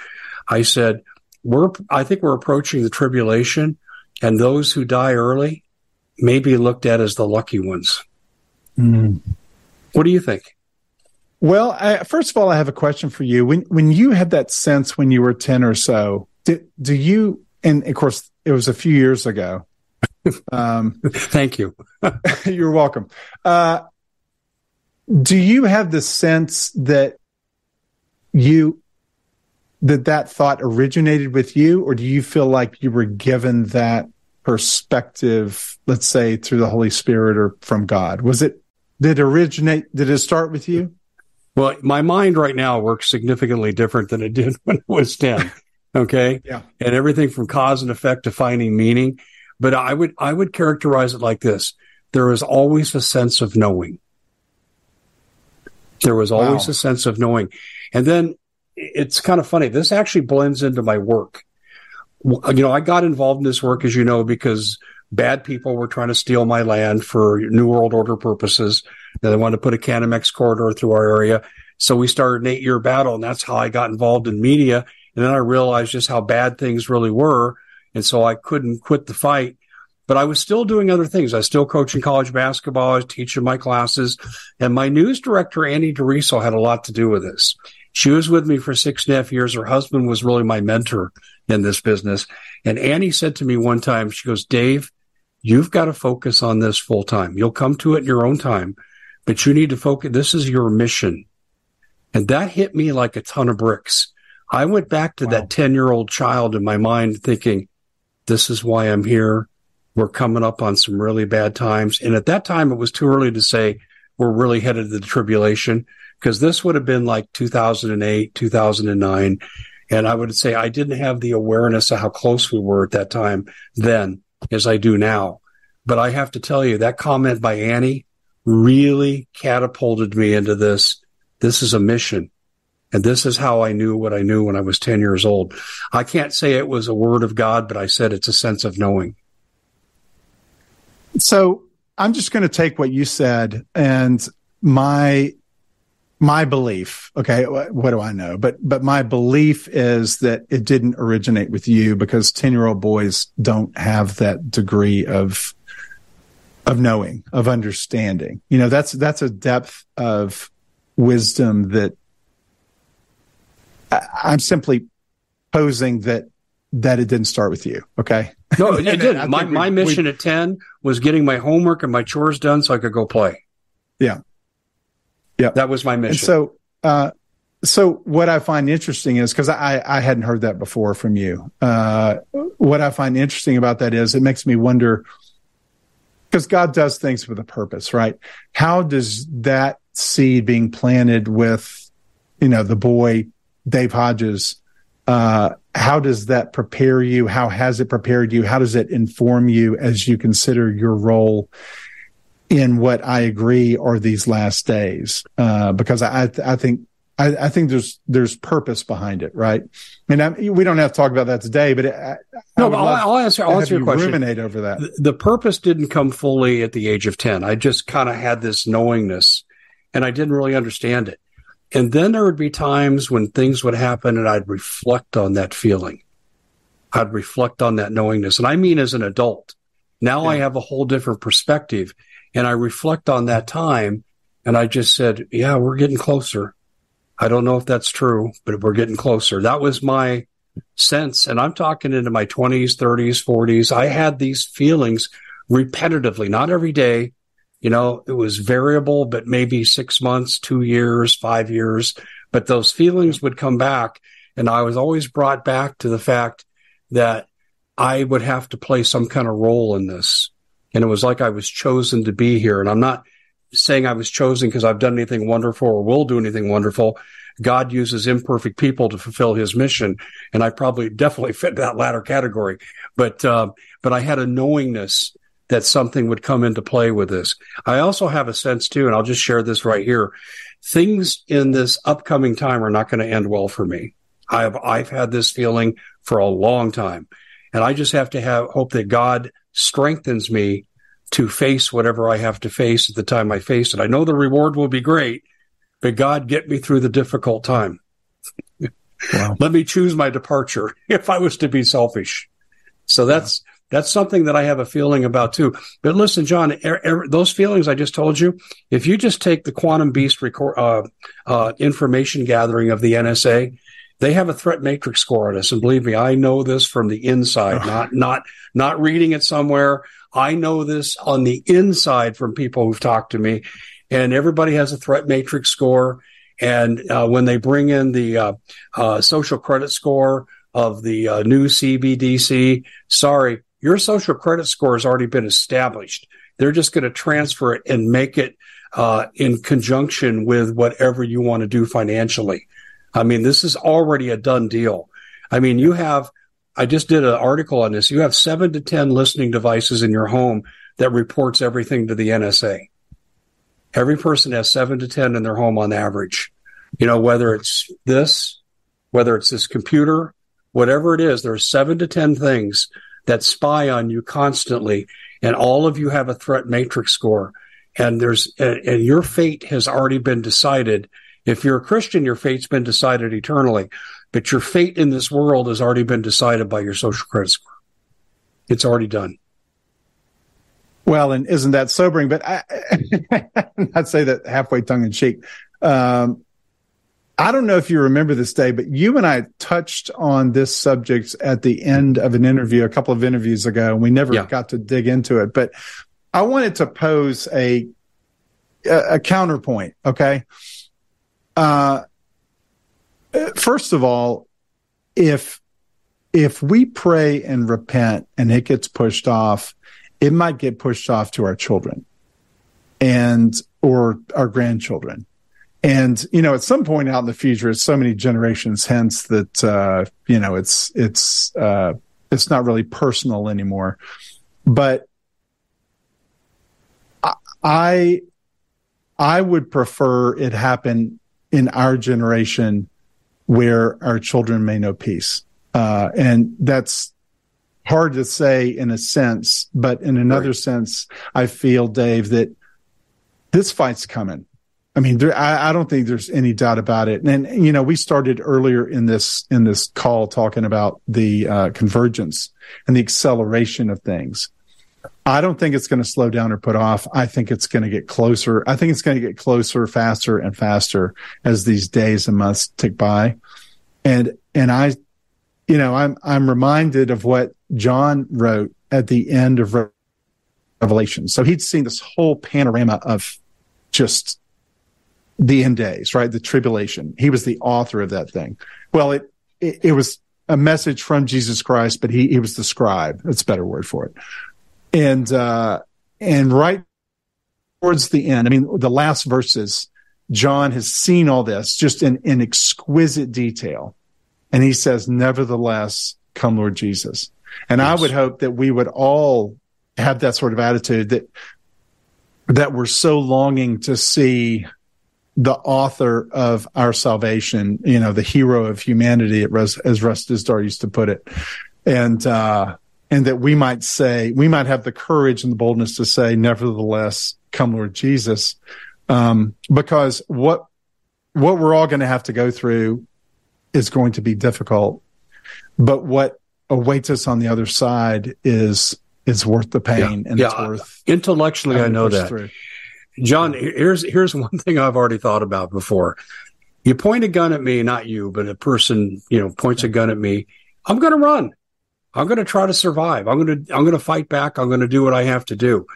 Speaker 1: I said, we're, I think we're approaching the tribulation and those who die early may be looked at as the lucky ones.
Speaker 2: Mm.
Speaker 1: What do you think?
Speaker 2: Well, I, first of all, I have a question for you. When when you had that sense when you were ten or so, do, do you? And of course, it was a few years ago.
Speaker 1: Um, Thank you.
Speaker 2: you're welcome. Uh, do you have the sense that you that that thought originated with you, or do you feel like you were given that perspective, let's say through the Holy Spirit or from God? Was it did originate? Did it start with you?
Speaker 1: Well, my mind right now works significantly different than it did when it was 10. Okay.
Speaker 2: Yeah.
Speaker 1: And everything from cause and effect to finding meaning. But I would, I would characterize it like this. There is always a sense of knowing. There was always wow. a sense of knowing. And then it's kind of funny. This actually blends into my work. You know, I got involved in this work, as you know, because bad people were trying to steal my land for New World Order purposes. And They wanted to put a Canamex corridor through our area. So we started an eight year battle, and that's how I got involved in media. And then I realized just how bad things really were. And so I couldn't quit the fight. But I was still doing other things. I was still coaching college basketball. I was teaching my classes. And my news director, Annie DeRiso, had a lot to do with this. She was with me for six and a half years. Her husband was really my mentor in this business. And Annie said to me one time, she goes, Dave, you've got to focus on this full time. You'll come to it in your own time, but you need to focus. This is your mission. And that hit me like a ton of bricks. I went back to wow. that 10 year old child in my mind thinking, this is why I'm here. We're coming up on some really bad times. And at that time, it was too early to say we're really headed to the tribulation because this would have been like 2008, 2009. And I would say I didn't have the awareness of how close we were at that time then as I do now. But I have to tell you that comment by Annie really catapulted me into this. This is a mission. And this is how I knew what I knew when I was 10 years old. I can't say it was a word of God, but I said it's a sense of knowing.
Speaker 2: So I'm just going to take what you said and my my belief okay what do i know but but my belief is that it didn't originate with you because 10 year old boys don't have that degree of of knowing of understanding you know that's that's a depth of wisdom that I'm simply posing that that it didn't start with you. Okay.
Speaker 1: No, it didn't. my my mission we, at ten was getting my homework and my chores done so I could go play.
Speaker 2: Yeah. Yeah.
Speaker 1: That was my mission.
Speaker 2: And so uh so what I find interesting is because I, I hadn't heard that before from you. Uh, what I find interesting about that is it makes me wonder because God does things with a purpose, right? How does that seed being planted with, you know, the boy Dave Hodges, uh, how does that prepare you? How has it prepared you? How does it inform you as you consider your role in what I agree are these last days? Uh, because I, I think, I, I, think there's, there's purpose behind it, right? And I, we don't have to talk about that today, but I,
Speaker 1: no, but I'll, I'll, answer, I'll answer your question.
Speaker 2: Ruminate over that.
Speaker 1: The, the purpose didn't come fully at the age of 10. I just kind of had this knowingness and I didn't really understand it. And then there would be times when things would happen and I'd reflect on that feeling. I'd reflect on that knowingness. And I mean as an adult, Now yeah. I have a whole different perspective and I reflect on that time and I just said, yeah, we're getting closer. I don't know if that's true, but we're getting closer. That was my sense. And I'm talking into my 20s, 30s, 40s. I had these feelings repetitively, not every day. You know, it was variable, but maybe six months, two years, five years. But those feelings would come back. And I was always brought back to the fact that I would have to play some kind of role in this. And it was like I was chosen to be here. And I'm not saying I was chosen because I've done anything wonderful or will do anything wonderful. God uses imperfect people to fulfill his mission. And I probably definitely fit that latter category. But, uh, but I had a knowingness that something would come into play with this. I also have a sense too, and I'll just share this right here. Things in this upcoming time are not going to end well for me. I've, I've had this feeling for a long time. And I just have to have hope that God strengthens me to face whatever I have to face at the time I face it. I know the reward will be great, but God get me through the difficult time. Wow. Let me choose my departure if I was to be selfish. So that's that's something that I have a feeling about too. But listen, John, er, er, those feelings I just told you, if you just take the quantum beast record, uh, uh, information gathering of the NSA, they have a threat matrix score on us, and believe me, I know this from the inside, not not not reading it somewhere. I know this on the inside from people who've talked to me, and everybody has a threat matrix score. And uh, when they bring in the uh, uh, social credit score of the uh, new CBDC, sorry, your social credit score has already been established. They're just going to transfer it and make it uh, in conjunction with whatever you want to do financially. I mean, this is already a done deal. I mean, you have, I just did an article on this. You have seven to 10 listening devices in your home that reports everything to the NSA. Every person has seven to 10 in their home on average. You know, whether it's this, whether it's this computer, whatever it is, there are seven to 10 things that spy on you constantly. And all of you have a threat matrix score. And there's, and your fate has already been decided if you're a Christian, your fate's been decided eternally, but your fate in this world has already been decided by your social credit score. It's already done.
Speaker 2: Well, and isn't that sobering? But I, I'd say that halfway tongue in cheek. Um, I don't know if you remember this day, but you and I touched on this subject at the end of an interview, a couple of interviews ago, and we never yeah. got to dig into it. But I wanted to pose a, a, a counterpoint. Okay. Uh, first of all, if if we pray and repent and it gets pushed off, it might get pushed off to our children and or our grandchildren. And you know, at some point out in the future, it's so many generations hence that uh, you know it's it's uh, it's not really personal anymore. But I I would prefer it happen in our generation where our children may know peace. Uh, and that's hard to say in a sense, but in another right. sense, I feel, Dave, that this fight's coming. I mean, there, I, I, don't think there's any doubt about it. And, and, you know, we started earlier in this, in this call talking about the, uh, convergence and the acceleration of things. I don't think it's going to slow down or put off. I think it's going to get closer. I think it's going to get closer, faster and faster as these days and months tick by. And, and I, you know, I'm, I'm reminded of what John wrote at the end of Revelation. So he'd seen this whole panorama of just the end days, right? The tribulation. He was the author of that thing. Well, it, it, it was a message from Jesus Christ, but he, he was the scribe. That's a better word for it and uh, and right towards the end, I mean, the last verses, John has seen all this just in, in exquisite detail, and he says, "Nevertheless, come, Lord Jesus." And yes. I would hope that we would all have that sort of attitude that that we're so longing to see the author of our salvation, you know, the hero of humanity, as Russ Dizdar used to put it. And, uh, and that we might say, we might have the courage and the boldness to say, nevertheless, come Lord Jesus. Um, because what, what we're all going to have to go through is going to be difficult. But what awaits us on the other side is is worth the pain
Speaker 1: Yeah.
Speaker 2: and
Speaker 1: Yeah.
Speaker 2: it's worth
Speaker 1: Intellectually, I know that.
Speaker 2: through.
Speaker 1: John, here's here's one thing I've already thought about before. You point a gun at me, not you, but a person, you know, points a gun at me. I'm going to run. I'm going to try to survive. I'm going to I'm going to fight back. I'm going to do what I have to do.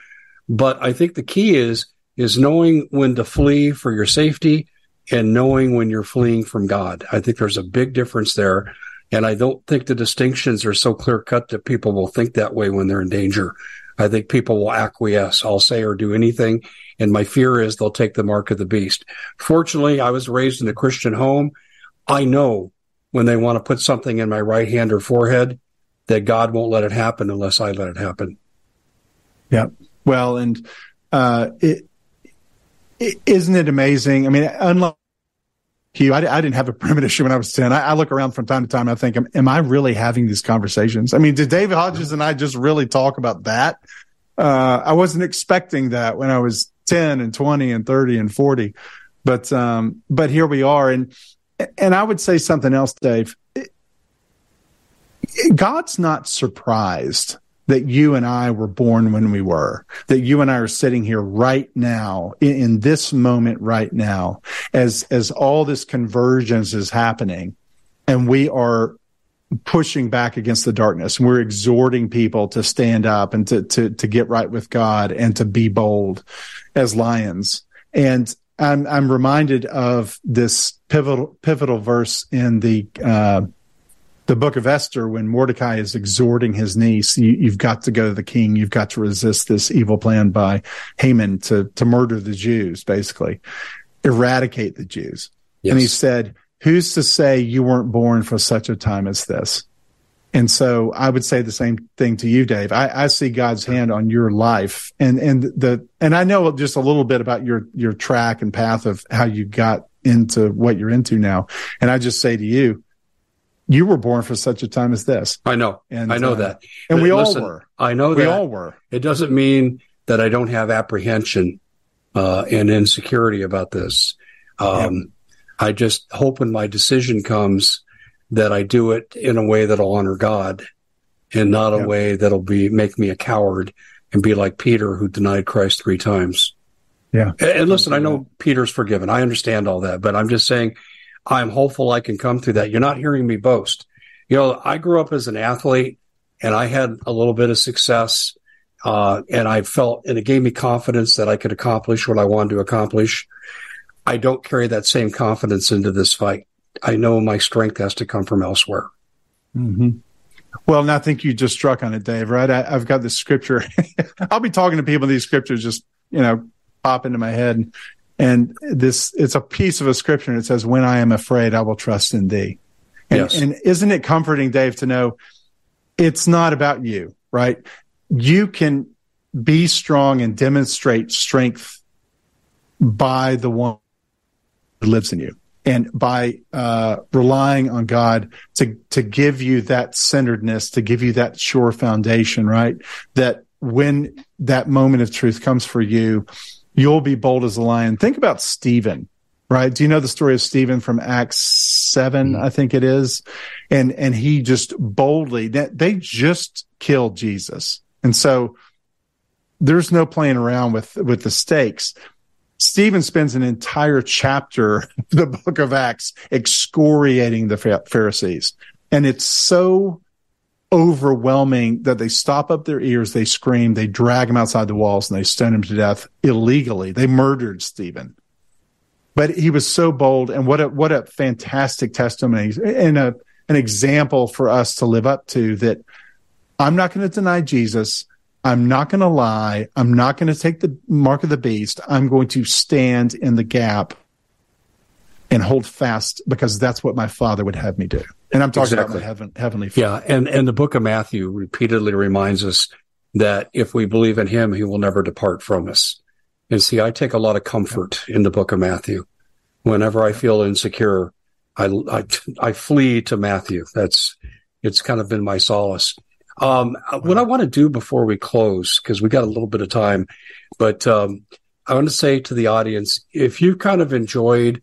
Speaker 1: But I think the key is is knowing when to flee for your safety and knowing when you're fleeing from God. I think there's a big difference there. And I don't think the distinctions are so clear cut that people will think that way when they're in danger. I think people will acquiesce, I'll say or do anything. And my fear is they'll take the mark of the beast. Fortunately, I was raised in a Christian home. I know when they want to put something in my right hand or forehead that God won't let it happen unless I let it happen.
Speaker 2: Yeah. Well, and uh, it, it isn't it amazing? I mean, unlike you, I, I didn't have a premonition when I was ten. I, I look around from time to time. I think, am, am I really having these conversations? I mean, did David Hodges and I just really talk about that? Uh, I wasn't expecting that when I was ten and twenty and thirty and forty, but um, but here we are, and and I would say something else, Dave. God's not surprised that you and I were born when we were, that you and I are sitting here right now in, in, this moment right now as, as all this convergence is happening and we are pushing back against the darkness. We're exhorting people to stand up and to, to, to get right with God and to be bold as lions. And I'm, I'm reminded of this pivotal, pivotal verse in the, uh, the book of Esther, when Mordecai is exhorting his niece, you, have got to go to the king. You've got to resist this evil plan by Haman to, to murder the Jews, basically eradicate the Jews. Yes. And he said, who's to say you weren't born for such a time as this? And so I would say the same thing to you, Dave. I, I see God's hand on your life and, and the, and I know just a little bit about your, your track and path of how you got into what you're into now. And I just say to you, you were born for such a time as this.
Speaker 1: I know.
Speaker 2: And
Speaker 1: I know
Speaker 2: uh,
Speaker 1: that.
Speaker 2: And we
Speaker 1: Listen,
Speaker 2: all were.
Speaker 1: I know
Speaker 2: we
Speaker 1: that.
Speaker 2: We all were.
Speaker 1: It doesn't mean that I don't have apprehension uh, and insecurity about this. Um,
Speaker 2: Yep.
Speaker 1: I just hope when my decision comes that I do it in a way that'll honor God and not a
Speaker 2: Yep.
Speaker 1: way that'll be make me a coward and be like Peter who denied Christ three times.
Speaker 2: Yeah.
Speaker 1: And, and listen, I know Peter's forgiven. I understand all that, but I'm just saying I'm hopeful I can come through that. You're not hearing me boast. You know, I grew up as an athlete and I had a little bit of success. Uh, and I felt, and it gave me confidence that I could accomplish what I wanted to accomplish. I don't carry that same confidence into this fight. I know my strength has to come from elsewhere.
Speaker 2: hmm Well, and I think you just struck on it, Dave, right? I, I've got this scripture. I'll be talking to people, these scriptures just, you know, pop into my head. And this, it's a piece of a scripture and it says, when I am afraid, I will trust in thee. And,
Speaker 1: Yes.
Speaker 2: and isn't it comforting, Dave, to know it's not about you, right? You can be strong and demonstrate strength by the one who lives in you and by uh, relying on God to to give you that centeredness, to give you that sure foundation, right? That when that moment of truth comes for you, you'll be bold as a lion. Think about Stephen, right? Do you know the story of Stephen from Acts 7, mm-hmm. I think it is? And and he just boldly they just killed Jesus. And so there's no playing around with with the stakes. Stephen spends an entire chapter of the book of Acts excoriating the Pharisees. And it's so overwhelming that they stop up their ears, they scream, they drag him outside the walls, and they stone him to death illegally. They murdered Stephen. But he was so bold, and what a what a fantastic testimony and a an example for us to live up to that I'm not going to deny Jesus. I'm not going to lie. I'm not going to take the mark of the beast. I'm going to stand in the gap and hold fast because that's what my father would have me do. And I'm talking
Speaker 1: Exactly.
Speaker 2: about heaven, heavenly father.
Speaker 1: Yeah. And, and the book of Matthew repeatedly reminds us that if we believe in him, he will never depart from us. And see, I take a lot of comfort in the book of Matthew. Whenever I feel insecure, I, I, I flee to Matthew. That's, it's kind of been my solace. Um, what I want to do before we close, because we got a little bit of time, but, um, I want to say to the audience, if you kind of enjoyed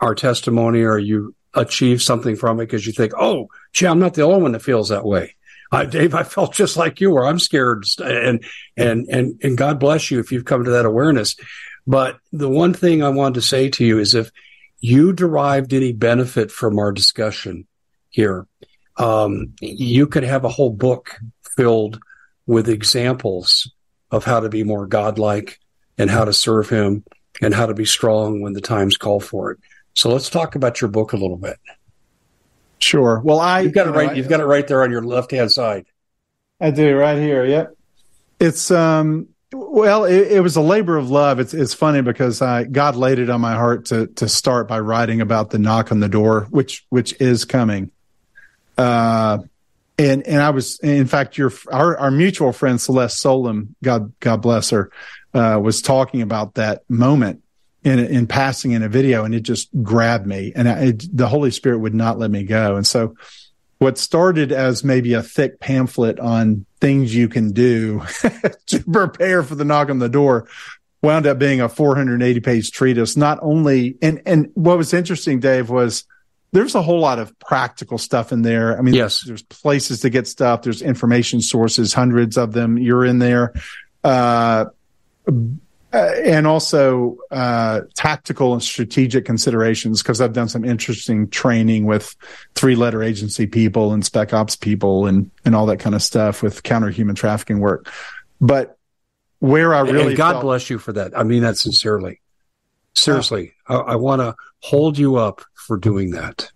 Speaker 1: our testimony or you achieve something from it because you think, oh, gee, I'm not the only one that feels that way. I, Dave, I felt just like you were. I'm scared, and and and and God bless you if you've come to that awareness. But the one thing I wanted to say to you is if you derived any benefit from our discussion here, um, you could have a whole book filled with examples of how to be more godlike and how to serve Him and how to be strong when the times call for it. So let's talk about your book a little bit.
Speaker 2: Sure. Well, I
Speaker 1: you've got it right. You've got it right there on your left hand side.
Speaker 2: I do right here. Yep. It's um. Well, it, it, was a labor of love. It's it's funny because I God laid it on my heart to to start by writing about the knock on the door, which which is coming. Uh, and and I was in fact your our our mutual friend Celeste Solum, God God bless her, uh, was talking about that moment in in passing in a video, and it just grabbed me, and I, it, the Holy Spirit would not let me go. And so, what started as maybe a thick pamphlet on things you can do to prepare for the knock on the door wound up being a 480 page treatise. Not only and and what was interesting, Dave, was there's a whole lot of practical stuff in there. I mean,
Speaker 1: yes,
Speaker 2: there's, there's places to get stuff. There's information sources, hundreds of them. You're in there. Uh, uh, and also uh, tactical and strategic considerations because I've done some interesting training with three letter agency people and spec ops people and and all that kind of stuff with counter human trafficking work. But where I really
Speaker 1: and God
Speaker 2: felt,
Speaker 1: bless you for that. I mean that sincerely. Seriously, I, I want to hold you up for doing that.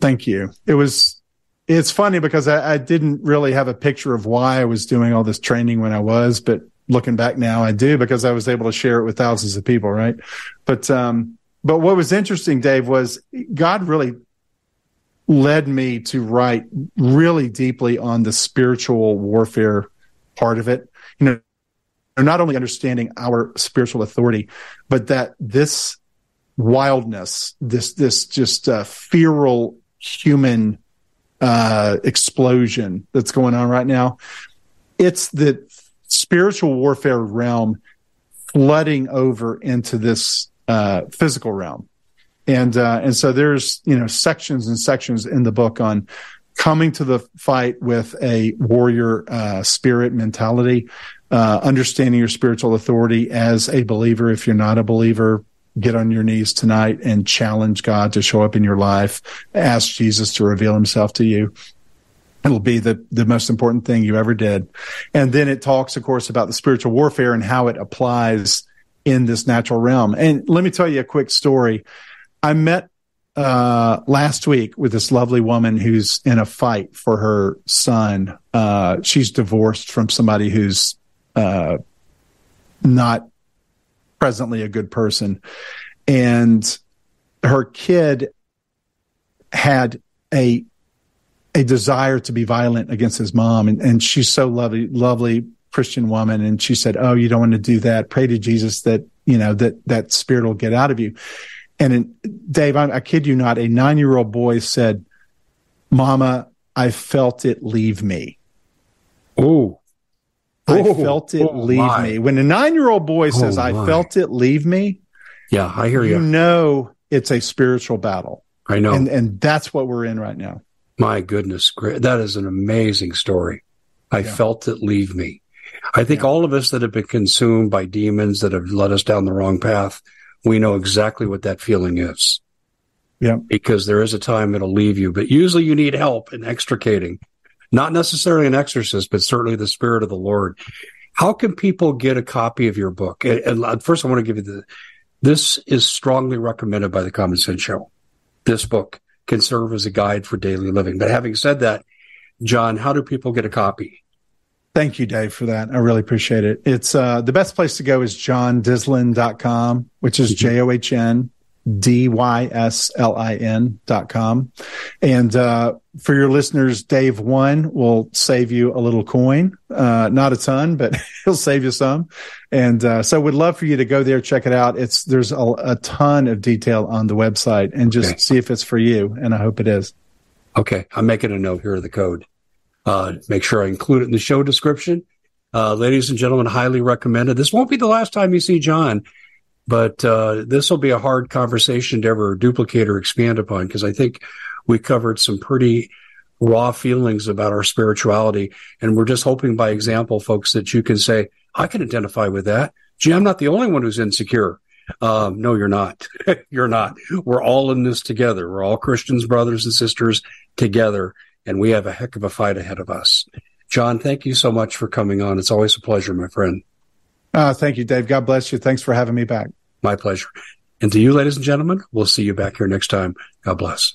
Speaker 2: Thank you. It was it's funny because I, I didn't really have a picture of why I was doing all this training when I was, but looking back now, I do because I was able to share it with thousands of people, right? But um, but what was interesting, Dave, was God really led me to write really deeply on the spiritual warfare part of it. You know, not only understanding our spiritual authority, but that this wildness, this this just uh, feral human uh, explosion that's going on right now. It's the spiritual warfare realm flooding over into this uh, physical realm. And uh, and so there's you know sections and sections in the book on coming to the fight with a warrior uh, spirit mentality, uh, understanding your spiritual authority as a believer. If you're not a believer, get on your knees tonight and challenge God to show up in your life. Ask Jesus to reveal Himself to you. It'll be the, the most important thing you ever did. And then it talks, of course, about the spiritual warfare and how it applies in this natural realm. And let me tell you a quick story. I met uh, last week with this lovely woman who's in a fight for her son. Uh, she's divorced from somebody who's uh, not presently a good person. And her kid had a a desire to be violent against his mom. And, and she's so lovely, lovely Christian woman. And she said, Oh, you don't want to do that. Pray to Jesus that, you know, that that spirit will get out of you. And in, Dave, I, I kid you not, a nine year old boy said, Mama, I felt it leave me.
Speaker 1: Oh,
Speaker 2: I felt it oh, leave my. me. When a nine year old boy says, oh, I felt it leave me.
Speaker 1: Yeah, I hear you.
Speaker 2: You know, it's a spiritual battle.
Speaker 1: I know.
Speaker 2: And, and that's what we're in right now.
Speaker 1: My goodness, that is an amazing story. I yeah. felt it leave me. I think yeah. all of us that have been consumed by demons that have led us down the wrong path, we know exactly what that feeling is.
Speaker 2: Yeah.
Speaker 1: Because there is a time it'll leave you, but usually you need help in extricating, not necessarily an exorcist, but certainly the spirit of the Lord. How can people get a copy of your book? And, and uh, first, I want to give you the, this is strongly recommended by the Common Sense Show. This book can serve as a guide for daily living. But having said that, John, how do people get a copy?
Speaker 2: Thank you, Dave, for that. I really appreciate it. It's uh, the best place to go is johndyslin.com, which is mm-hmm. J O H N D-Y-S-L-I-N dot com. And, uh, for your listeners, Dave one will save you a little coin. Uh, not a ton, but he'll save you some. And, uh, so we'd love for you to go there, check it out. It's, there's a, a ton of detail on the website and just okay. see if it's for you. And I hope it is.
Speaker 1: Okay. I'm making a note here of the code. Uh, make sure I include it in the show description. Uh, ladies and gentlemen, highly recommended. This won't be the last time you see John. But uh, this will be a hard conversation to ever duplicate or expand upon because I think we covered some pretty raw feelings about our spirituality. And we're just hoping by example, folks, that you can say, I can identify with that. Gee, I'm not the only one who's insecure. Um, no, you're not. you're not. We're all in this together. We're all Christians, brothers and sisters together, and we have a heck of a fight ahead of us. John, thank you so much for coming on. It's always a pleasure, my friend.
Speaker 2: Uh, thank you, Dave. God bless you. Thanks for having me back.
Speaker 1: My pleasure. And to you, ladies and gentlemen, we'll see you back here next time. God bless.